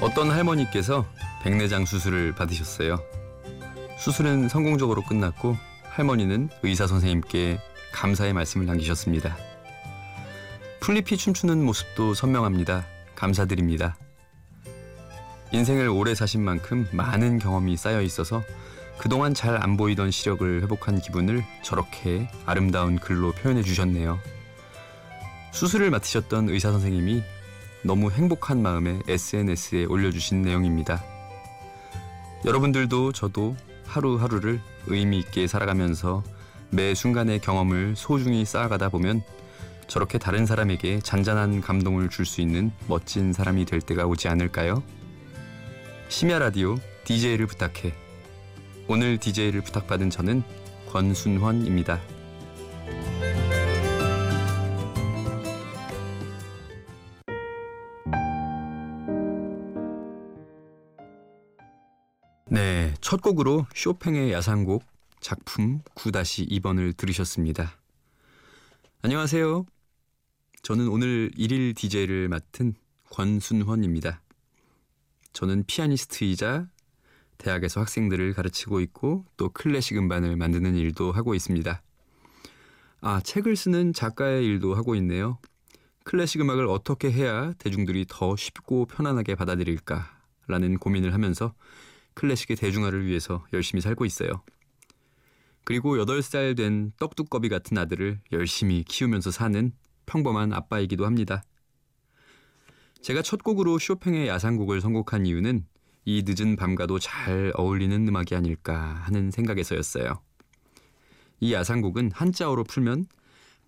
어떤 할머니께서 백내장 수술을 받으셨어요. 수술은 성공적으로 끝났고 할머니는 의사 선생님께 감사의 말씀을 남기셨습니다. 풀잎이 춤추는 모습도 선명합니다. 감사드립니다. 인생을 오래 사신 만큼 많은 경험이 쌓여 있어서 그동안 잘 안 보이던 시력을 회복한 기분을 저렇게 아름다운 글로 표현해 주셨네요. 수술을 맡으셨던 의사 선생님이 너무 행복한 마음에 SNS에 올려주신 내용입니다. 여러분들도 저도 하루하루를 의미 있게 살아가면서 매 순간의 경험을 소중히 쌓아가다 보면 저렇게 다른 사람에게 잔잔한 감동을 줄 수 있는 멋진 사람이 될 때가 오지 않을까요? 심야 라디오 DJ를 부탁해. 오늘 DJ를 부탁받은 저는 권순환입니다. 네, 첫 곡으로 쇼팽의 야상곡 작품 9-2번을 들으셨습니다. 안녕하세요. 저는 오늘 1일 DJ를 맡은 권순헌입니다. 저는 피아니스트이자 대학에서 학생들을 가르치고 있고 또 클래식 음반을 만드는 일도 하고 있습니다. 아, 책을 쓰는 작가의 일도 하고 있네요. 클래식 음악을 어떻게 해야 대중들이 더 쉽고 편안하게 받아들일까라는 고민을 하면서 클래식의 대중화를 위해서 열심히 살고 있어요. 그리고 8살 된 떡두꺼비 같은 아들을 열심히 키우면서 사는 평범한 아빠이기도 합니다. 제가 첫 곡으로 쇼팽의 야상곡을 선곡한 이유는 이 늦은 밤과도 잘 어울리는 음악이 아닐까 하는 생각에서였어요. 이 야상곡은 한자어로 풀면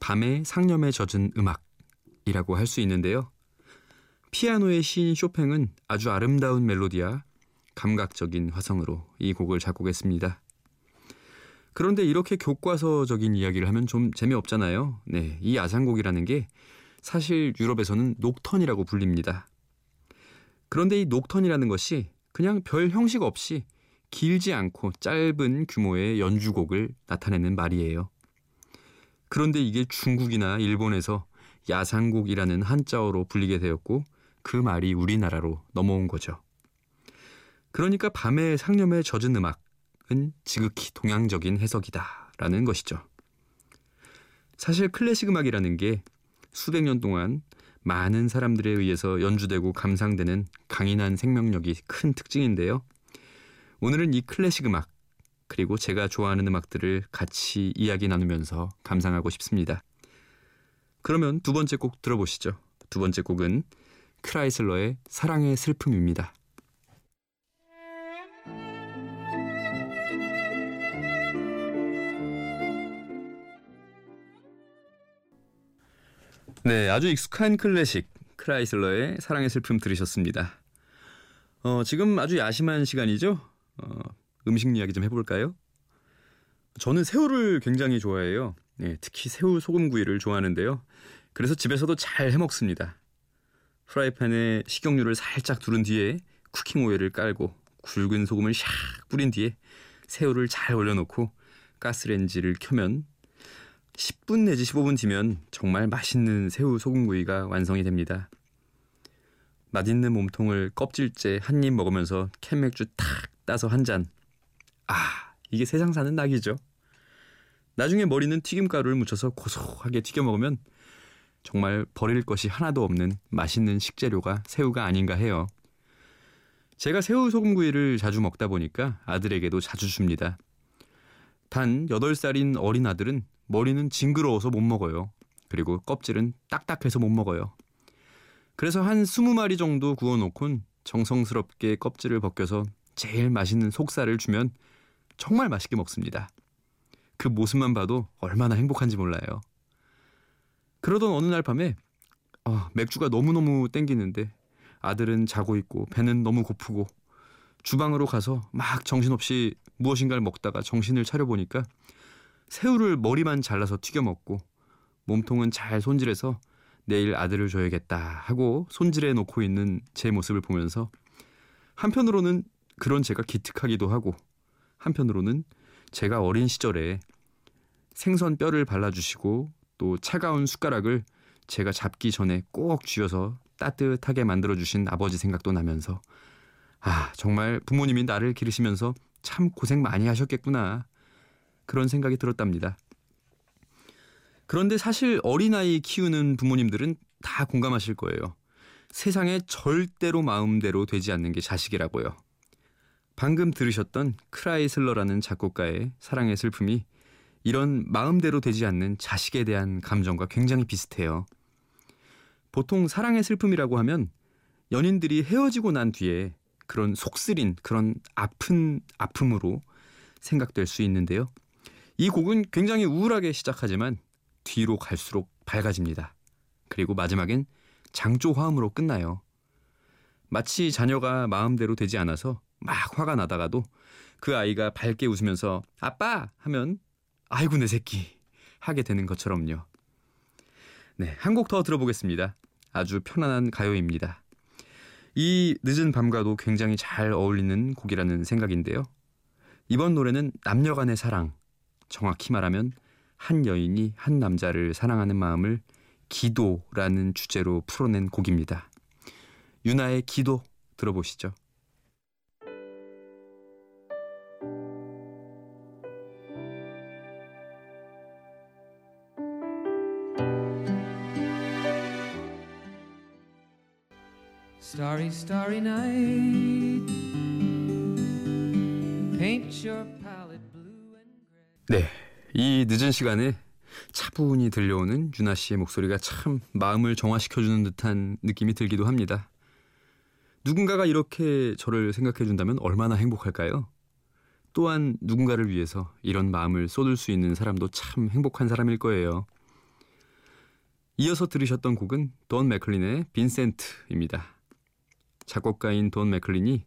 밤의 상념에 젖은 음악이라고 할 수 있는데요. 피아노의 시인 쇼팽은 아주 아름다운 멜로디와 감각적인 화성으로 이 곡을 작곡했습니다. 그런데 이렇게 교과서적인 이야기를 하면 좀 재미없잖아요. 네, 이 야상곡이라는 게 사실 유럽에서는 녹턴이라고 불립니다. 그런데 이 녹턴이라는 것이 그냥 별 형식 없이 길지 않고 짧은 규모의 연주곡을 나타내는 말이에요. 그런데 이게 중국이나 일본에서 야상곡이라는 한자어로 불리게 되었고 그 말이 우리나라로 넘어온 거죠. 그러니까 밤의 상념에 젖은 음악은 지극히 동양적인 해석이다라는 것이죠. 사실 클래식 음악이라는 게 수백 년 동안 많은 사람들에 의해서 연주되고 감상되는 강인한 생명력이 큰 특징인데요. 오늘은 이 클래식 음악 그리고 제가 좋아하는 음악들을 같이 이야기 나누면서 감상하고 싶습니다. 그러면 두 번째 곡 들어보시죠. 두 번째 곡은 크라이슬러의 사랑의 슬픔입니다. 네, 아주 익숙한 클래식 크라이슬러의 사랑의 슬픔 들으셨습니다. 어, 지금 아주 야심한 시간이죠. 어, 음식 이야기 좀 해볼까요? 저는 새우를 굉장히 좋아해요. 네, 특히 새우 소금구이를 좋아하는데요. 그래서 집에서도 잘 해먹습니다. 프라이팬에 식용유를 살짝 두른 뒤에 쿠킹 오일을 깔고 굵은 소금을 샥 뿌린 뒤에 새우를 잘 올려놓고 가스레인지를 켜면 10분 내지 15분 뒤면 정말 맛있는 새우 소금구이가 완성이 됩니다. 맛있는 몸통을 껍질째 한 입 먹으면서 캔맥주 탁 따서 한 잔. 아, 이게 세상 사는 낙이죠. 나중에 머리는 튀김가루를 묻혀서 고소하게 튀겨 먹으면 정말 버릴 것이 하나도 없는 맛있는 식재료가 새우가 아닌가 해요. 제가 새우 소금구이를 자주 먹다 보니까 아들에게도 자주 줍니다. 단 8살인 어린 아들은 머리는 징그러워서 못 먹어요. 그리고 껍질은 딱딱해서 못 먹어요. 그래서 한 20마리 정도 구워놓곤 정성스럽게 껍질을 벗겨서 제일 맛있는 속살을 주면 정말 맛있게 먹습니다. 그 모습만 봐도 얼마나 행복한지 몰라요. 그러던 어느 날 밤에 어, 맥주가 너무너무 땡기는데 아들은 자고 있고 배는 너무 고프고 주방으로 가서 막 정신없이 무엇인가를 먹다가 정신을 차려보니까 새우를 머리만 잘라서 튀겨 먹고 몸통은 잘 손질해서 내일 아들을 줘야겠다 하고 손질해 놓고 있는 제 모습을 보면서 한편으로는 그런 제가 기특하기도 하고 한편으로는 제가 어린 시절에 생선 뼈를 발라주시고 또 차가운 숟가락을 제가 잡기 전에 꼭 쥐어서 따뜻하게 만들어주신 아버지 생각도 나면서 아, 정말 부모님이 나를 기르시면서 참 고생 많이 하셨겠구나. 그런 생각이 들었답니다. 그런데 사실 어린아이 키우는 부모님들은 다 공감하실 거예요. 세상에 절대로 마음대로 되지 않는 게 자식이라고요. 방금 들으셨던 크라이슬러라는 작곡가의 사랑의 슬픔이 이런 마음대로 되지 않는 자식에 대한 감정과 굉장히 비슷해요. 보통 사랑의 슬픔이라고 하면 연인들이 헤어지고 난 뒤에 그런 속쓰린 그런 아픈 아픔으로 생각될 수 있는데요. 이 곡은 굉장히 우울하게 시작하지만 뒤로 갈수록 밝아집니다. 그리고 마지막엔 장조 화음으로 끝나요. 마치 자녀가 마음대로 되지 않아서 막 화가 나다가도 그 아이가 밝게 웃으면서 아빠 하면 아이고 내 새끼 하게 되는 것처럼요. 네, 한 곡 더 들어보겠습니다. 아주 편안한 가요입니다. 이 늦은 밤과도 굉장히 잘 어울리는 곡이라는 생각인데요. 이번 노래는 남녀 간의 사랑, 정확히 말하면 한 여인이 한 남자를 사랑하는 마음을 기도라는 주제로 풀어낸 곡입니다. 유나의 기도 들어보시죠. 이 늦은 시간에 차분히 들려오는 유나 씨의 목소리가 참 마음을 정화시켜주는 듯한 느낌이 들기도 합니다. 누군가가 이렇게 저를 생각해준다면 얼마나 행복할까요? 또한 누군가를 위해서 이런 마음을 쏟을 수 있는 사람도 참 행복한 사람일 거예요. 이어서 들으셨던 곡은 돈 맥클린의 빈센트입니다. 작곡가인 돈 맥클린이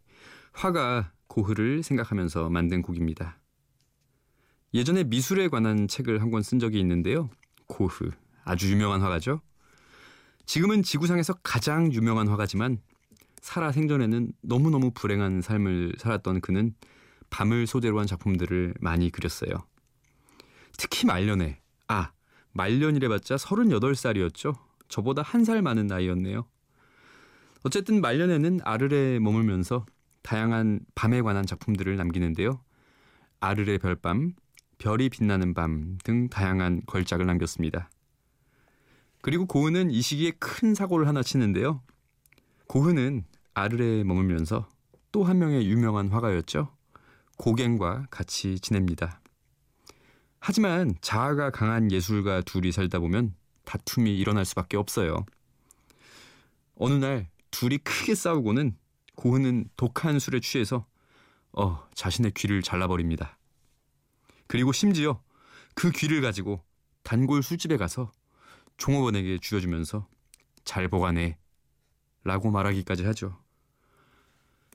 화가 고흐를 생각하면서 만든 곡입니다. 예전에 미술에 관한 책을 한 권 쓴 적이 있는데요. 고흐, 아주 유명한 화가죠. 지금은 지구상에서 가장 유명한 화가지만 살아 생전에는 너무너무 불행한 삶을 살았던 그는 밤을 소재로 한 작품들을 많이 그렸어요. 특히 말년에, 아, 말년이래봤자 38살이었죠. 저보다 한 살 많은 나이였네요. 어쨌든 말년에는 아르레 머물면서 다양한 밤에 관한 작품들을 남기는데요. 아르레 별밤, 별이 빛나는 밤 등 다양한 걸작을 남겼습니다. 그리고 고흐는 이 시기에 큰 사고를 하나 치는데요. 고흐는 아르레에 머물면서 또 한 명의 유명한 화가였죠. 고갱과 같이 지냅니다. 하지만 자아가 강한 예술가 둘이 살다 보면 다툼이 일어날 수밖에 없어요. 어느 날 둘이 크게 싸우고는 고흐는 독한 술에 취해서 어, 자신의 귀를 잘라버립니다. 그리고 심지어 그 귀를 가지고 단골 술집에 가서 종업원에게 쥐어주면서 잘 보관해 라고 말하기까지 하죠.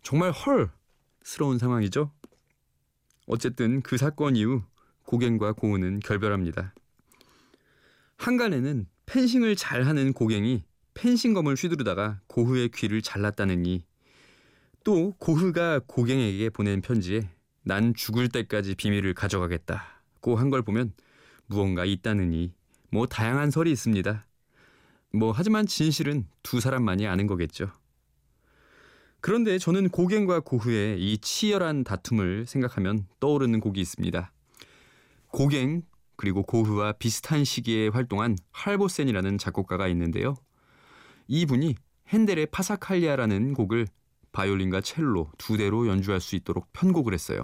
정말 헐스러운 상황이죠. 어쨌든 그 사건 이후 고갱과 고은은 결별합니다. 한간에는 펜싱을 잘하는 고갱이 펜싱검을 휘두르다가 고흐의 귀를 잘랐다느니 또 고흐가 고갱에게 보낸 편지에 난 죽을 때까지 비밀을 가져가겠다고 한 걸 보면 무언가 있다느니 뭐 다양한 설이 있습니다. 뭐 하지만 진실은 두 사람만이 아는 거겠죠. 그런데 저는 고갱과 고흐의 이 치열한 다툼을 생각하면 떠오르는 곡이 있습니다. 고갱 그리고 고흐와 비슷한 시기에 활동한 할보센이라는 작곡가가 있는데요. 이분이 핸델의 파사칼리아라는 곡을 바이올린과 첼로 두 대로 연주할 수 있도록 편곡을 했어요.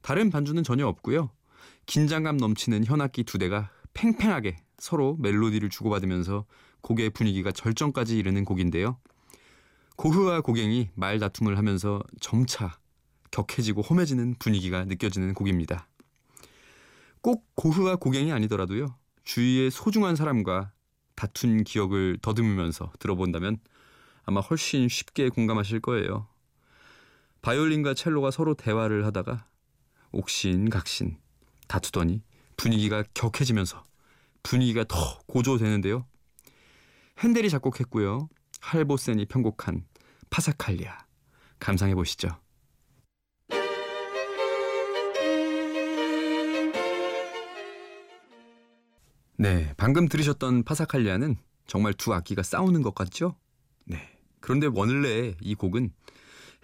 다른 반주는 전혀 없고요. 긴장감 넘치는 현악기 두 대가 팽팽하게 서로 멜로디를 주고받으면서 곡의 분위기가 절정까지 이르는 곡인데요. 고흐와 고갱이 말 다툼을 하면서 점차 격해지고 험해지는 분위기가 느껴지는 곡입니다. 꼭 고흐와 고갱이 아니더라도요. 주위의 소중한 사람과 다툰 기억을 더듬으면서 들어본다면 아마 훨씬 쉽게 공감하실 거예요. 바이올린과 첼로가 서로 대화를 하다가 옥신각신 다투더니 분위기가 격해지면서 분위기가 더 고조되는데요. 핸델이 작곡했고요. 할보센이 편곡한 파사칼리아 감상해 보시죠. 네, 방금 들으셨던 파사칼리아는 정말 두 악기가 싸우는 것 같죠? 네. 그런데 원래 이 곡은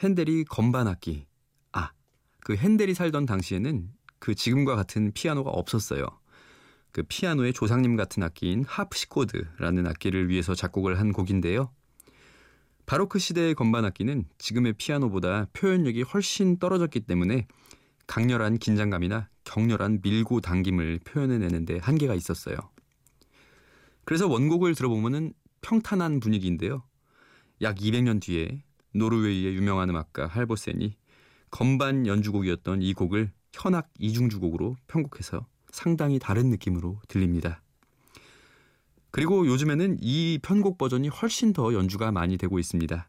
핸델이 건반 악기. 아, 그 핸델이 살던 당시에는 그 지금과 같은 피아노가 없었어요. 그 피아노의 조상님 같은 악기인 하프시코드라는 악기를 위해서 작곡을 한 곡인데요. 바로크 시대의 건반 악기는 지금의 피아노보다 표현력이 훨씬 떨어졌기 때문에 강렬한 긴장감이나 격렬한 밀고 당김을 표현해내는데 한계가 있었어요. 그래서 원곡을 들어보면은 평탄한 분위기인데요. 약 200년 뒤에 노르웨이의 유명한 음악가 할보센이 건반 연주곡이었던 이 곡을 현악 이중주곡으로 편곡해서 상당히 다른 느낌으로 들립니다. 그리고 요즘에는 이 편곡 버전이 훨씬 더 연주가 많이 되고 있습니다.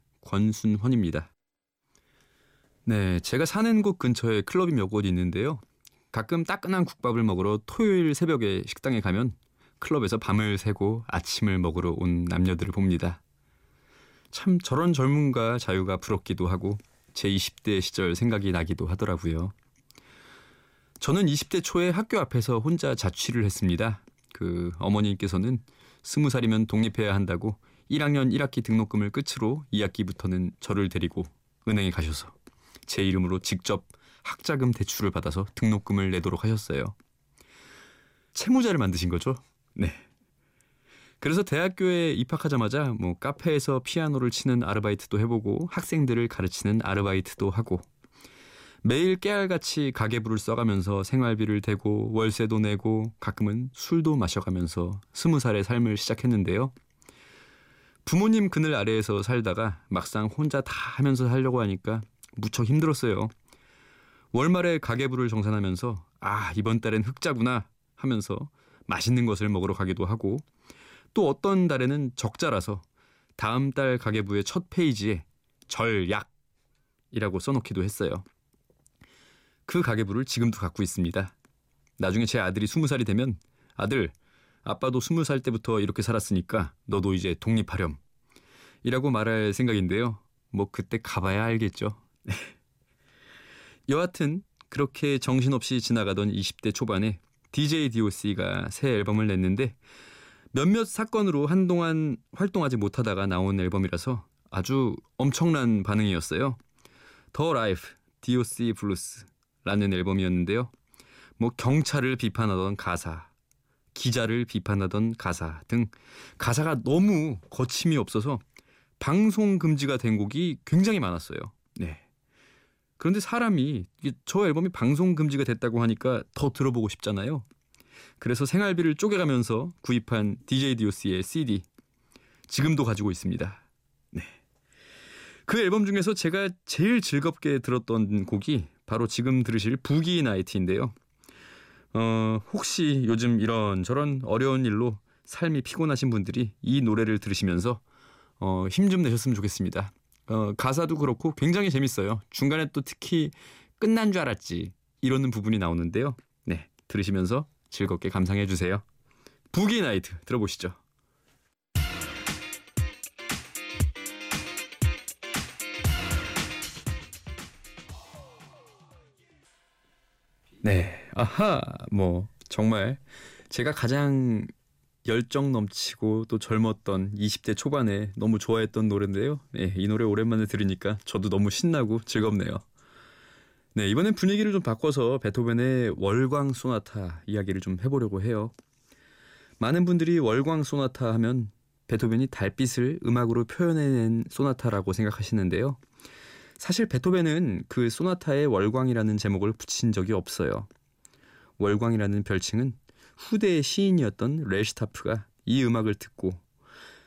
권순헌입니다. 네, 제가 사는 곳 근처에 클럽이 몇 곳 있는데요. 가끔 따끈한 국밥을 먹으러 토요일 새벽에 식당에 가면 클럽에서 밤을 새고 아침을 먹으러 온 남녀들을 봅니다. 참 저런 젊음과 자유가 부럽기도 하고 제 20대 시절 생각이 나기도 하더라고요. 저는 20대 초에 학교 앞에서 혼자 자취를 했습니다. 그 어머니께서는 스무 살이면 독립해야 한다고 1학년 1학기 등록금을 끝으로 2학기부터는 저를 데리고 은행에 가셔서 제 이름으로 직접 학자금 대출을 받아서 등록금을 내도록 하셨어요. 채무자를 만드신 거죠? 네. 그래서 대학교에 입학하자마자 뭐 카페에서 피아노를 치는 아르바이트도 해보고 학생들을 가르치는 아르바이트도 하고 매일 깨알같이 가계부를 써가면서 생활비를 대고 월세도 내고 가끔은 술도 마셔가면서 스무 살의 삶을 시작했는데요. 부모님 그늘 아래에서 살다가 막상 혼자 다 하면서 살려고 하니까 무척 힘들었어요. 월말에 가계부를 정산하면서 아 이번 달엔 흑자구나 하면서 맛있는 것을 먹으러 가기도 하고 또 어떤 달에는 적자라서 다음 달 가계부의 첫 페이지에 절약이라고 써놓기도 했어요. 그 가계부를 지금도 갖고 있습니다. 나중에 제 아들이 스무 살이 되면 아들 아빠도 스무 살 때부터 이렇게 살았으니까 너도 이제 독립하렴. 이라고 말할 생각인데요. 뭐 그때 가봐야 알겠죠. 여하튼 그렇게 정신없이 지나가던 20대 초반에 DJ DOC가 새 앨범을 냈는데 몇몇 사건으로 한동안 활동하지 못하다가 나온 앨범이라서 아주 엄청난 반응이었어요. 더 라이프 DOC 블루스라는 앨범이었는데요. 뭐 경찰을 비판하던 가사, 기자를 비판하던 가사 등 가사가 너무 거침이 없어서 방송 금지가 된 곡이 굉장히 많았어요. 네. 그런데 사람이 저 앨범이 방송 금지가 됐다고 하니까 더 들어보고 싶잖아요. 그래서 생활비를 쪼개가면서 구입한 DJ 디오스의 CD 지금도 가지고 있습니다. 네. 그 앨범 중에서 제가 제일 즐겁게 들었던 곡이 바로 지금 들으실 부기 나이트인데요. 어, 혹시 요즘 이런 저런 어려운 일로 삶이 피곤하신 분들이 이 노래를 들으시면서 어, 힘 좀 내셨으면 좋겠습니다. 어, 가사도 그렇고 굉장히 재밌어요. 중간에 또 특히 끝난 줄 알았지 이러는 부분이 나오는데요. 네, 들으시면서 즐겁게 감상해 주세요. 부기 나이트 들어보시죠. 네. 아하. 뭐 정말 제가 가장 열정 넘치고 또 젊었던 20대 초반에 너무 좋아했던 노래인데요. 네, 이 노래 오랜만에 들으니까 저도 너무 신나고 즐겁네요. 네, 이번엔 분위기를 좀 바꿔서 베토벤의 월광 소나타 이야기를 좀 해보려고 해요. 많은 분들이 월광 소나타 하면 베토벤이 달빛을 음악으로 표현해낸 소나타라고 생각하시는데요. 사실 베토벤은 그 소나타에 월광이라는 제목을 붙인 적이 없어요. 월광이라는 별칭은 후대의 시인이었던 레시타프가 이 음악을 듣고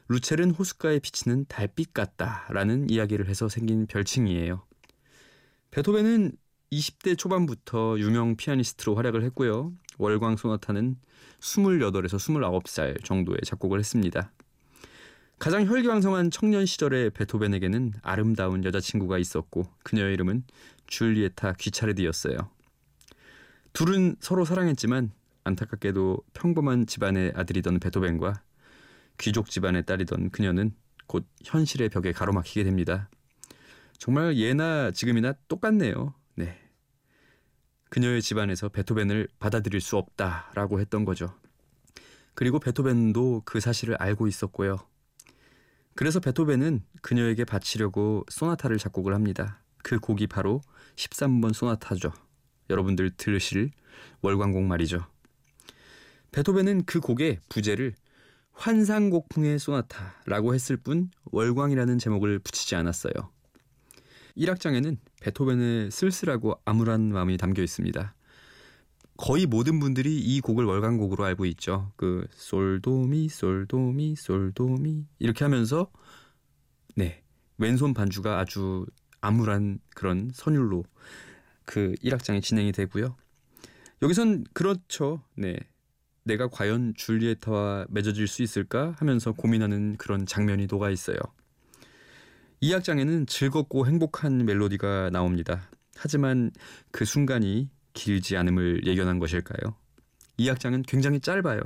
루첼은 호숫가에 비치는 달빛 같다라는 이야기를 해서 생긴 별칭이에요. 베토벤은 20대 초반부터 유명 피아니스트로 활약을 했고요. 월광 소나타는 28에서 29살 정도에 작곡을 했습니다. 가장 혈기왕성한 청년 시절의 베토벤에게는 아름다운 여자친구가 있었고 그녀의 이름은 줄리에타 귀차르디였어요. 둘은 서로 사랑했지만 안타깝게도 평범한 집안의 아들이던 베토벤과 귀족 집안의 딸이던 그녀는 곧 현실의 벽에 가로막히게 됩니다. 정말 예나 지금이나 똑같네요. 네. 그녀의 집안에서 베토벤을 받아들일 수 없다라고 했던 거죠. 그리고 베토벤도 그 사실을 알고 있었고요. 그래서 베토벤은 그녀에게 바치려고 소나타를 작곡을 합니다. 그 곡이 바로 13번 소나타죠. 여러분들 들으실 월광곡 말이죠. 베토벤은 그 곡의 부제를 환상곡풍의 소나타라고 했을 뿐 월광이라는 제목을 붙이지 않았어요. 1악장에는 베토벤의 쓸쓸하고 암울한 마음이 담겨 있습니다. 거의 모든 분들이 이 곡을 월광곡으로 알고 있죠. 그 솔도미 솔도미 솔도미 이렇게 하면서 네 왼손 반주가 아주 암울한 그런 선율로 그 1악장이 진행이 되고요. 여기선 그렇죠. 네. 내가 과연 줄리에타와 맺어질 수 있을까 하면서 고민하는 그런 장면이 녹아 있어요. 이 악장에는 즐겁고 행복한 멜로디가 나옵니다. 하지만 그 순간이 길지 않음을 예견한 것일까요? 이 악장은 굉장히 짧아요.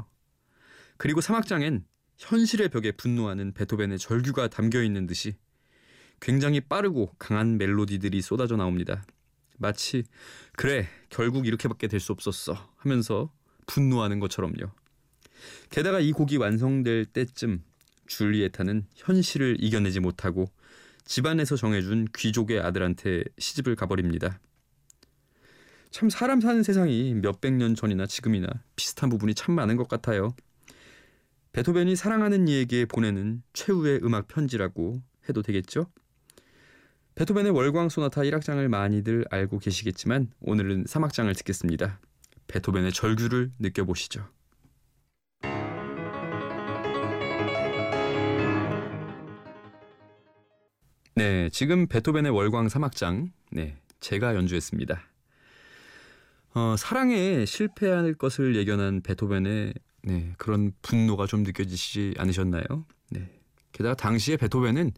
그리고 3악장엔 현실의 벽에 분노하는 베토벤의 절규가 담겨 있는 듯이 굉장히 빠르고 강한 멜로디들이 쏟아져 나옵니다. 마치 그래 결국 이렇게밖에 될 수 없었어 하면서 분노하는 것처럼요. 게다가 이 곡이 완성될 때쯤 줄리에타는 현실을 이겨내지 못하고 집안에서 정해준 귀족의 아들한테 시집을 가버립니다. 참 사람 사는 세상이 몇백 년 전이나 지금이나 비슷한 부분이 참 많은 것 같아요. 베토벤이 사랑하는 이에게 보내는 최후의 음악 편지라고 해도 되겠죠? 베토벤의 월광 소나타 1악장을 많이들 알고 계시겠지만 오늘은 3악장을 듣겠습니다. 베토벤의 절규를 느껴보시죠. 네, 지금 베토벤의 월광 3악장, 네, 제가 연주했습니다. 어, 사랑에 실패할 것을 예견한 베토벤의 네, 그런 분노가 좀 느껴지시지 않으셨나요? 네. 게다가 당시에 베토벤은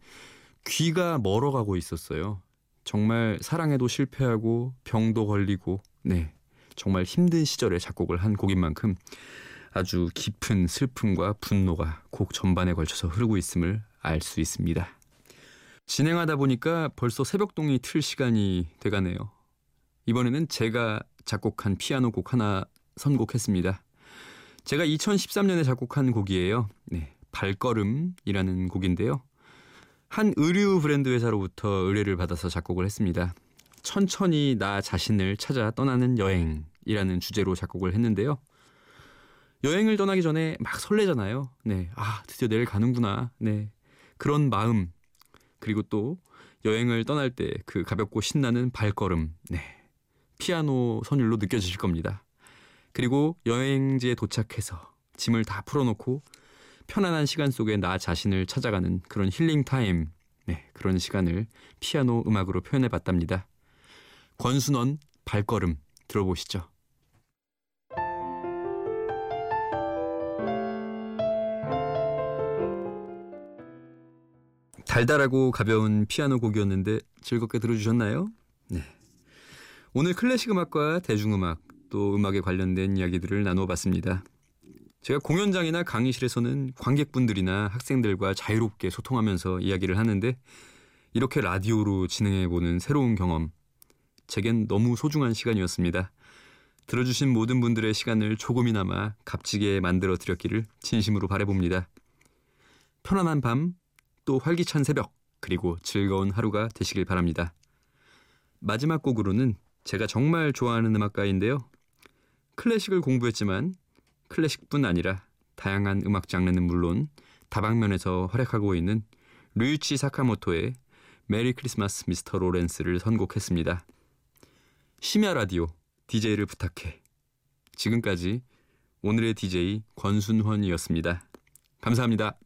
귀가 멀어가고 있었어요. 정말 사랑에도 실패하고 병도 걸리고, 네, 정말 힘든 시절에 작곡을 한 곡인 만큼 아주 깊은 슬픔과 분노가 곡 전반에 걸쳐서 흐르고 있음을 알 수 있습니다. 진행하다 보니까 벌써 새벽동이 틀 시간이 돼가네요. 이번에는 제가 작곡한 피아노 곡 하나 선곡했습니다. 제가 2013년에 작곡한 곡이에요. 네, 발걸음이라는 곡인데요. 한 의류 브랜드 회사로부터 의뢰를 받아서 작곡을 했습니다. 천천히 나 자신을 찾아 떠나는 여행 이라는 주제로 작곡을 했는데요. 여행을 떠나기 전에 막 설레잖아요. 네. 아, 드디어 내일 가는구나. 네. 그런 마음. 그리고 또 여행을 떠날 때 그 가볍고 신나는 발걸음. 네. 피아노 선율로 느껴지실 겁니다. 그리고 여행지에 도착해서 짐을 다 풀어놓고 편안한 시간 속에 나 자신을 찾아가는 그런 힐링 타임. 네. 그런 시간을 피아노 음악으로 표현해 봤답니다. 권순원 발걸음 들어보시죠. 달달하고 가벼운 피아노 곡이었는데 즐겁게 들어주셨나요? 네. 오늘 클래식 음악과 대중음악 또 음악에 관련된 이야기들을 나누어 봤습니다. 제가 공연장이나 강의실에서는 관객분들이나 학생들과 자유롭게 소통하면서 이야기를 하는데 이렇게 라디오로 진행해 보는 새로운 경험 제겐 너무 소중한 시간이었습니다. 들어주신 모든 분들의 시간을 조금이나마 값지게 만들어 드렸기를 진심으로 바래봅니다. 편안한 밤, 또 활기찬 새벽, 그리고 즐거운 하루가 되시길 바랍니다. 마지막 곡으로는 제가 정말 좋아하는 음악가인데요. 클래식을 공부했지만 클래식뿐 아니라 다양한 음악 장르는 물론 다방면에서 활약하고 있는 류이치 사카모토의 Merry Christmas Mr. Lawrence를 선곡했습니다. 심야 라디오 DJ를 부탁해. 지금까지 오늘의 DJ 권순헌이었습니다. 감사합니다.